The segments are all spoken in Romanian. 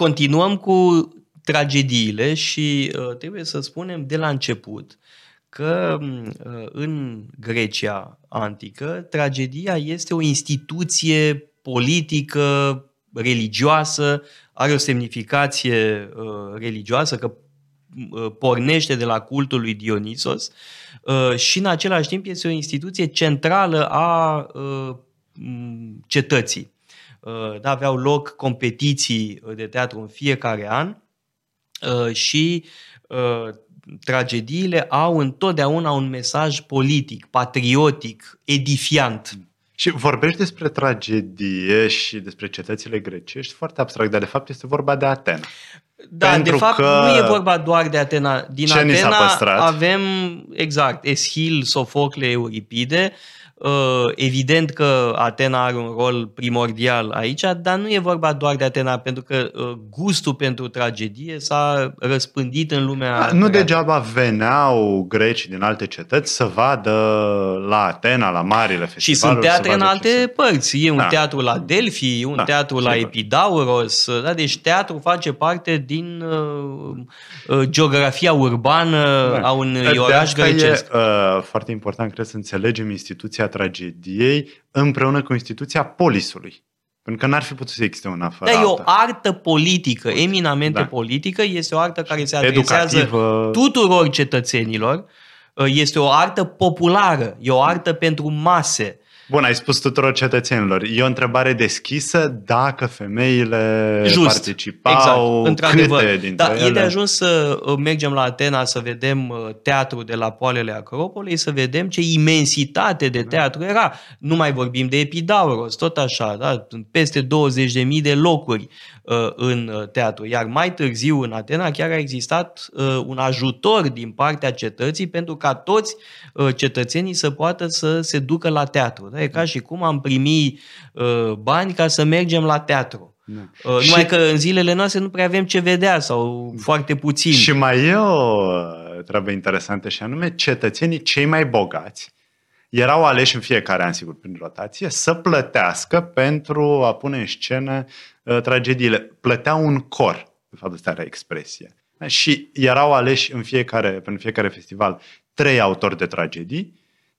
continuăm cu tragediile și uh, trebuie să spunem de la început că uh, în Grecia antică tragedia este o instituție politică, religioasă, are o semnificație uh, religioasă, că uh, pornește de la cultul lui Dionisos uh, și în același timp este o instituție centrală a uh, cetății. Uh, da, aveau loc competiții de teatru în fiecare an uh, și uh, tragediile au întotdeauna un mesaj politic, patriotic, edifiant. Și vorbești despre tragedie și despre cetățile grecești foarte abstract, dar de fapt este vorba de Atena. Da, Pentru de fapt că... nu e vorba doar de Atena. Din Ce Atena avem, exact, Eschil, Sofocle, Euripide, Uh, evident că Atena are un rol primordial aici, dar nu e vorba doar de Atena, pentru că uh, gustul pentru tragedie s-a răspândit în lumea... Da, nu degeaba veneau greci din alte cetăți să vadă la Atena, la marile festivaluri. Și sunt teatre în alte se... părți. E un da. teatru la Delphi, un da, teatru la sigur. Epidauros. Da? Deci teatru face parte din uh, uh geografia urbană da. a unui oraș grecesc. E uh, foarte important, cred, să înțelegem instituția tragediei împreună cu instituția polisului. Pentru că n-ar fi putut să existe una fără Da, e o artă politică, eminamente da. politică, este o artă care se adresează Educativă. tuturor cetățenilor, este o artă populară, e o artă pentru mase. Bun, ai spus tuturor cetățenilor. E o întrebare deschisă dacă femeile Just, participau, exact, câte dintre da, ele? E de ajuns să uh, mergem la Atena să vedem uh, teatru de la poalele Acropolei, să vedem ce imensitate de teatru era. Nu mai vorbim de Epidauros, tot așa, da? peste 20.000 de locuri uh, în teatru. Iar mai târziu în Atena chiar a existat un ajutor din partea cetății pentru ca toți cetățenii să poată să se ducă la teatru. Da? E ca și cum am primit uh, bani ca să mergem la teatru. Da. Uh, numai și... că în zilele noastre nu prea avem ce vedea sau foarte puțin. Și mai e o uh, treabă interesantă și anume cetățenii cei mai bogați erau aleși în fiecare an, sigur, prin rotație, să plătească pentru a pune în scenă uh, tragediile. Plăteau un cor, de fapt, asta era expresie. Și erau aleși în fiecare, pentru fiecare festival trei autori de tragedii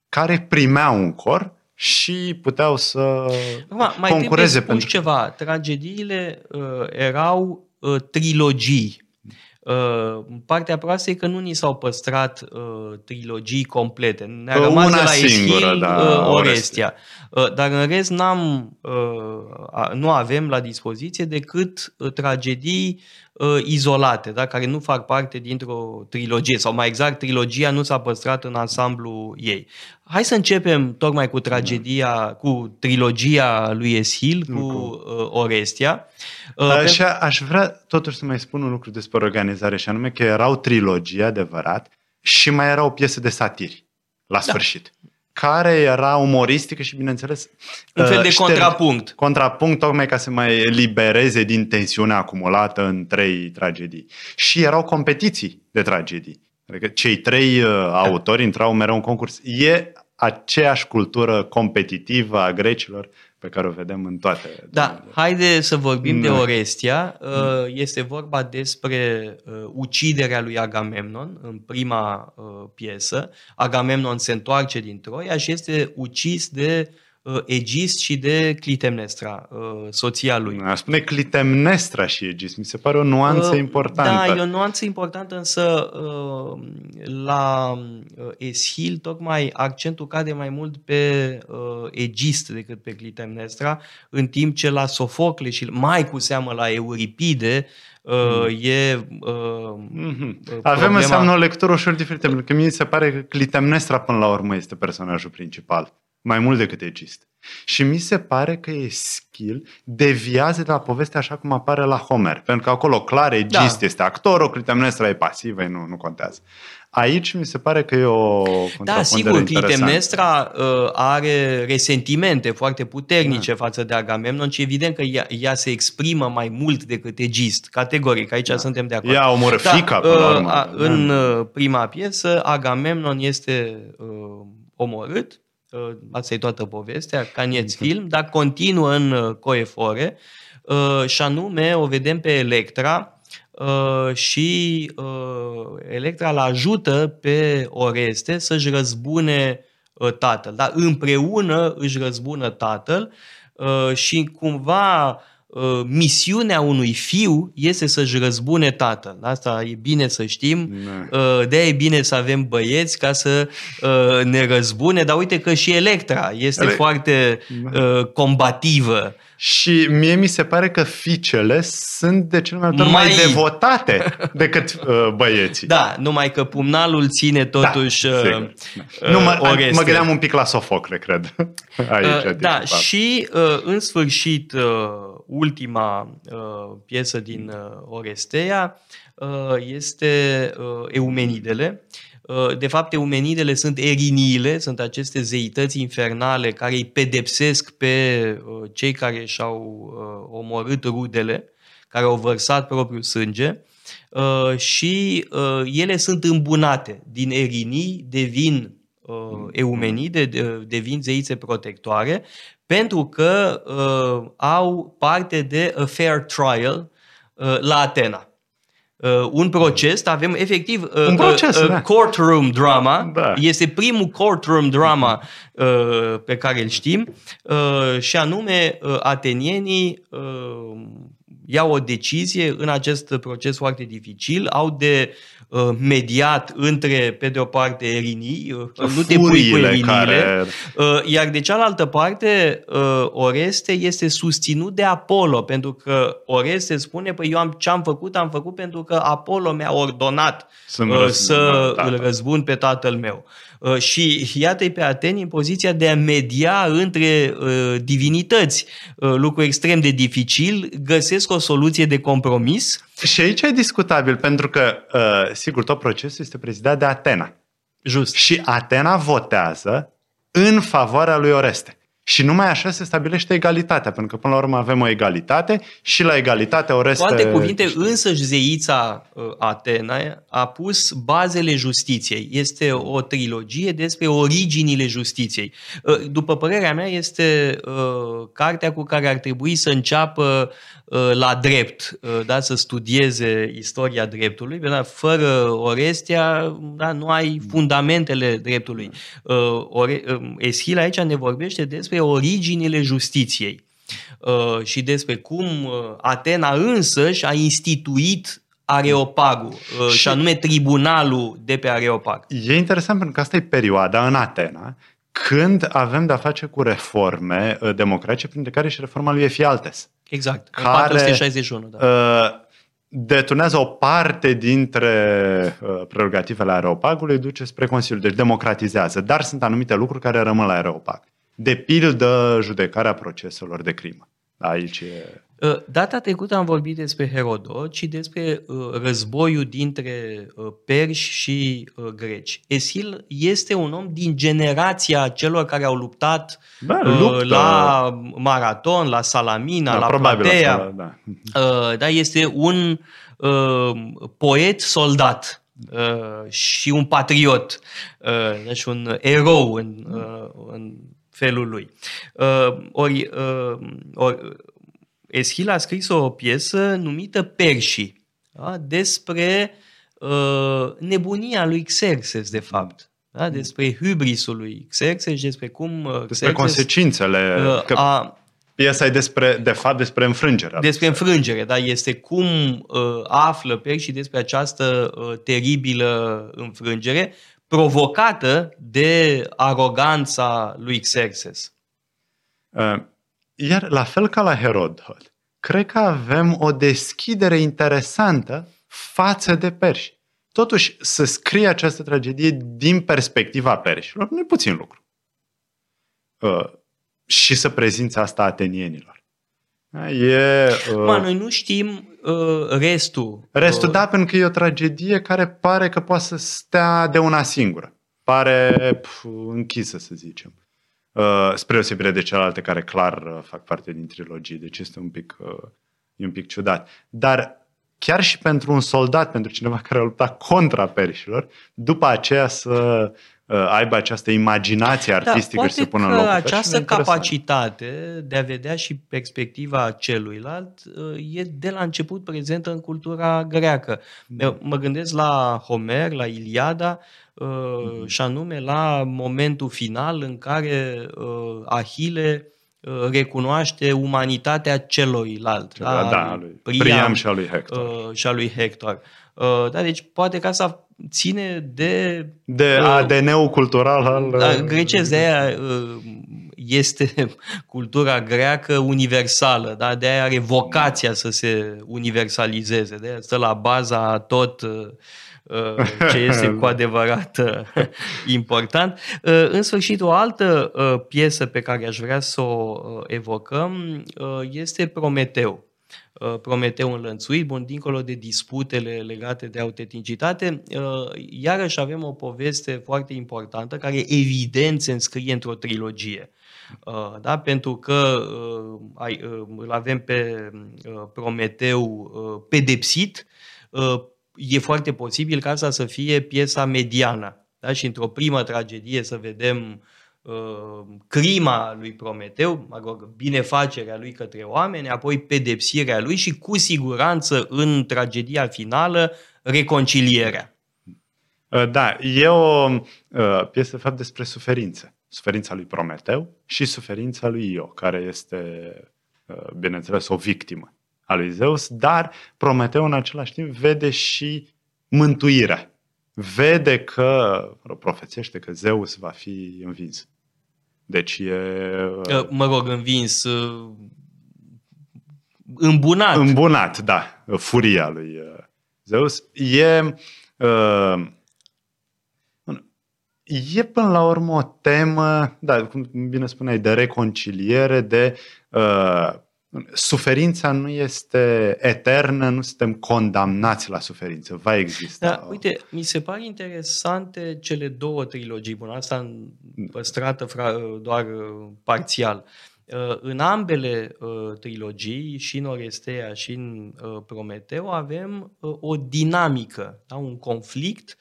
care primeau un cor și puteau să Acum, mai concureze pentru ceva. Tragediile uh, erau uh, trilogii. Uh, partea proastă e că nu ni s-au păstrat uh, trilogii complete. Ne-a uh, rămas Una de la singură, Eschil, da, uh, Orestia. Uh, dar în rest n-am, uh, nu avem la dispoziție decât uh, tragedii uh, izolate, da? care nu fac parte dintr-o trilogie, sau mai exact, trilogia nu s-a păstrat în ansamblu ei. Hai să începem tocmai cu tragedia, cu trilogia lui Eschil, cu uh, Orestia. Uh, Așa, pentru... aș vrea totuși să mai spun un lucru despre organizare, și anume că erau trilogii, adevărat, și mai era o piesă de satiri la da. sfârșit care era umoristică și, bineînțeles... Un fel uh, de șter- contrapunct. Contrapunct, tocmai ca să mai elibereze din tensiunea acumulată în trei tragedii. Și erau competiții de tragedii. Adică cei trei uh, autori intrau mereu în concurs. E aceeași cultură competitivă a grecilor pe care o vedem în toate. Da, domnule. haide să vorbim mm. de Orestia. Uh, este vorba despre uh, uciderea lui Agamemnon în prima piesă. Agamemnon se întoarce din Troia și este ucis de Uh, Egist și de Clitemnestra, uh, soția lui. Aș spune Clitemnestra și Egist, mi se pare o nuanță uh, importantă. Da, e o nuanță importantă, însă la Eschil tocmai accentul cade mai mult pe Egist decât pe Clitemnestra, în timp ce la Sofocle și mai cu seamă la Euripide Uh, e uh, mm-hmm. Avem problema... înseamnă o lectură ușor diferită, pentru că mie se pare că Clitemnestra până la urmă este personajul principal mai mult decât egist. Și mi se pare că e skill deviază de la poveste așa cum apare la Homer. Pentru că acolo clar egist da. este actorul, Clitemnestra e pasivă, nu, nu contează. Aici mi se pare că e o Da, sigur, Clitemnestra uh, are resentimente foarte puternice da. față de Agamemnon și evident că ea, ea se exprimă mai mult decât egist, categoric, aici da. suntem de acord. Ea omoră da, fica, uh, până la urmă. A, în uh, prima piesă, Agamemnon este uh, omorât, asta e toată povestea, Canieți film, dar continuă în uh, Coefore, uh, și anume o vedem pe Electra uh, și uh, Electra îl ajută pe Oreste să-și răzbune uh, tatăl. Da? Împreună își răzbună tatăl uh, și cumva Uh, misiunea unui fiu este să-și răzbune tatăl. Asta e bine să știm. Uh, de e bine să avem băieți ca să uh, ne răzbune, dar uite că și Electra este Ale... foarte combativă. Și mie mi se pare că fiicele sunt de cel mai multe mai, mai devotate decât uh, băieții. Da, numai că pumnalul ține totuși da, uh, uh, nu, mă, Oreste. mă gândeam un pic la Sofocle, cred. Aici, uh, da, și uh, în sfârșit uh, ultima uh, piesă din uh, Orestea uh, este uh, Eumenidele. Uh, de fapt, eumenidele sunt eriniile, sunt aceste zeități infernale care îi pedepsesc pe uh, cei care și-au uh, omorât rudele, care au vărsat propriul sânge și ele sunt îmbunate. Din erinii devin eumenide, devin zeițe protectoare, pentru că au parte de a fair trial la Atena uh, un proces, avem efectiv uh, un proces, uh, da. courtroom drama. Da. Este primul courtroom drama uh, pe care îl știm uh, și anume uh, atenienii uh, iau o decizie în acest proces foarte dificil, au de uh, mediat între, pe de o parte, erinii, uh, nu te pui cu erinile, care... uh, iar de cealaltă parte, uh, Oreste este susținut de Apollo, pentru că Oreste spune, păi eu am, ce am făcut, am făcut pentru că Apollo mi-a ordonat uh, să îl răzbun pe tatăl meu. Uh, și iată-i pe Ateni în poziția de a media între uh, divinități. Uh, lucru extrem de dificil, găsesc o soluție de compromis. Și aici e discutabil, pentru că, sigur, tot procesul este prezidat de Atena. Just. Și Atena votează în favoarea lui Oreste. Și numai așa se stabilește egalitatea, pentru că până la urmă avem o egalitate și la egalitate o restă... Cu alte cuvinte, însăși zeița uh, Atena a pus bazele justiției. Este o trilogie despre originile justiției. Uh, după părerea mea, este uh, cartea cu care ar trebui să înceapă la drept, da, să studieze istoria dreptului, pentru că fără Orestia da, nu ai fundamentele dreptului. Eschil aici ne vorbește despre originile justiției uh, și despre cum uh, Atena însăși a instituit Areopagul, uh, și, și anume tribunalul de pe Areopag. E interesant pentru că asta e perioada în Atena când avem de-a face cu reforme democratice, printre care și reforma lui Efialtes. Exact, care, în 461, da. Uh, deturnează o parte dintre uh, prerogativele Areopagului, duce spre Consiliu, deci democratizează, dar sunt anumite lucruri care rămân la Areopag de pildă judecarea proceselor de crimă. Aici e... Ă, data trecută am vorbit despre Herodot și despre ă, războiul dintre ă, perși și greci. Esil este un om din generația celor care au luptat da, la Maraton, la Salamina, da, la Platea. La, da. da, este un poet soldat și un patriot, deci un erou în, în felul lui. Uh, ori, uh, ori Eschil a scris o piesă numită Perșii, da? despre uh, nebunia lui Xerxes, de fapt. Da? Despre hubrisul lui Xerxes și despre cum uh, Despre Xerxes, consecințele. Uh, că... a, Piesa e despre, de fapt despre înfrângere. Despre înfrângere, da, este cum uh, află Perși despre această uh, teribilă înfrângere, provocată de aroganța lui Xerxes. Uh, iar la fel ca la Herodot, cred că avem o deschidere interesantă față de perși. Totuși, să scrie această tragedie din perspectiva perșilor nu e puțin lucru. Uh, și să prezinți asta atenienilor. E, uh... Ma, noi nu știm uh, restul. Restul, uh... da, pentru că e o tragedie care pare că poate să stea de una singură. Pare pf, închisă, să zicem. Uh, spre osebire de celelalte care clar uh, fac parte din trilogie. Deci este un pic, uh, e un pic ciudat. Dar chiar și pentru un soldat, pentru cineva care a luptat contra perșilor, după aceea să uh, aibă această imaginație da, artistică da, și să pună în loc. această capacitate de a vedea și perspectiva celuilalt uh, e de la început prezentă în cultura greacă. Da. Mă gândesc la Homer, la Iliada, mm-hmm. și anume la momentul final în care Ahile recunoaște umanitatea celuilalt. Da, da lui Priam, Priam și a lui Hector. Și a lui Hector. Da, deci poate că asta ține de... De uh, ADN-ul cultural al... Da, grecesc, de aia uh, este cultura greacă universală, da? de aia are vocația să se universalizeze, de aia stă la baza tot uh, ce este cu adevărat uh, important. Uh, în sfârșit, o altă uh, piesă pe care aș vrea să o evocăm este Prometeu. Uh, Prometeu înlănțuit, bun, dincolo de disputele legate de autenticitate, uh, iarăși avem o poveste foarte importantă care evident se înscrie într-o trilogie. Uh, da? Pentru că îl avem pe Prometeu pedepsit, e foarte posibil ca asta să fie piesa mediană. Da? Și într-o primă tragedie să vedem Uh, crima lui Prometeu, mă rog, binefacerea lui către oameni, apoi pedepsirea lui și cu siguranță în tragedia finală reconcilierea. Uh, da, e o uh, piesă de fapt despre suferință. Suferința lui Prometeu și suferința lui Io, care este, bineînțeles, o victimă a lui Zeus, dar Prometeu în același timp vede și mântuirea. Vede că, profețește că Zeus va fi învins. Deci e... Uh, mă rog, învins, uh, îmbunat. Îmbunat, da, furia lui uh, Zeus. E... E până la urmă o temă, da, cum bine spuneai, de reconciliere, de uh, suferința nu este eternă, nu suntem condamnați la suferință, va exista. Da, uite, mi se pare interesante cele două trilogii, bun, asta păstrată doar uh, parțial. Uh, în ambele uh, trilogii, și în Orestea și în Prometeu, avem o dinamică, da? un conflict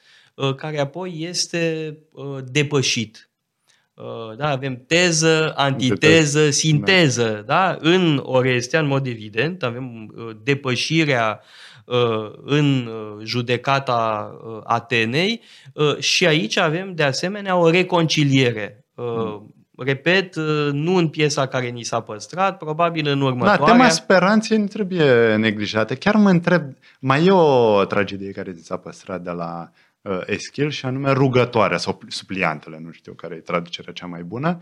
care apoi este depășit Uh, da, avem teză, antiteză, sinteză. Da. Da? În Orestea, în mod evident, avem uh, depășirea uh, în judecata Atenei și aici avem de asemenea o reconciliere. Mm. Repet, nu în piesa care ni s-a păstrat, probabil în următoarea. Da, tema speranței nu trebuie neglijată. Chiar mă întreb, mai e o tragedie care ni s-a păstrat de la uh, Eschil și anume rugătoarea sau supliantele, nu știu care e traducerea cea mai bună,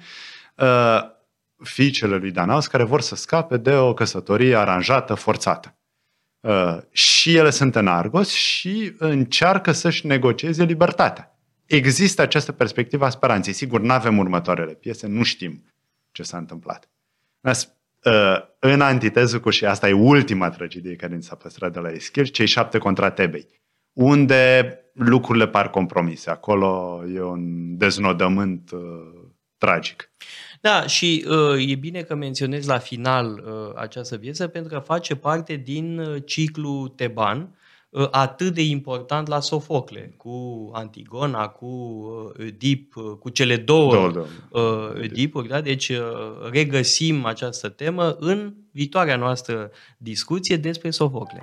uh, fiicele lui Danaus care vor să scape de o căsătorie aranjată, forțată. Uh, și ele sunt în Argos și încearcă să-și negocieze libertatea. Există această perspectivă a speranței. Sigur, nu avem următoarele piese, nu știm ce s-a întâmplat. Uh, în antiteză cu, și asta e ultima tragedie care ni s-a păstrat de la Eschil, cei șapte contra Tebei, unde lucrurile par compromise. Acolo e un deznodământ uh, tragic. Da, și uh, e bine că menționezi la final uh, această piesă pentru că face parte din uh, ciclu teban uh, atât de important la Sofocle, cu Antigona, cu uh, Oedip, uh, cu cele două, două, două. Uh, Oedipuri. Da? Deci uh, regăsim această temă în viitoarea noastră discuție despre Sofocle.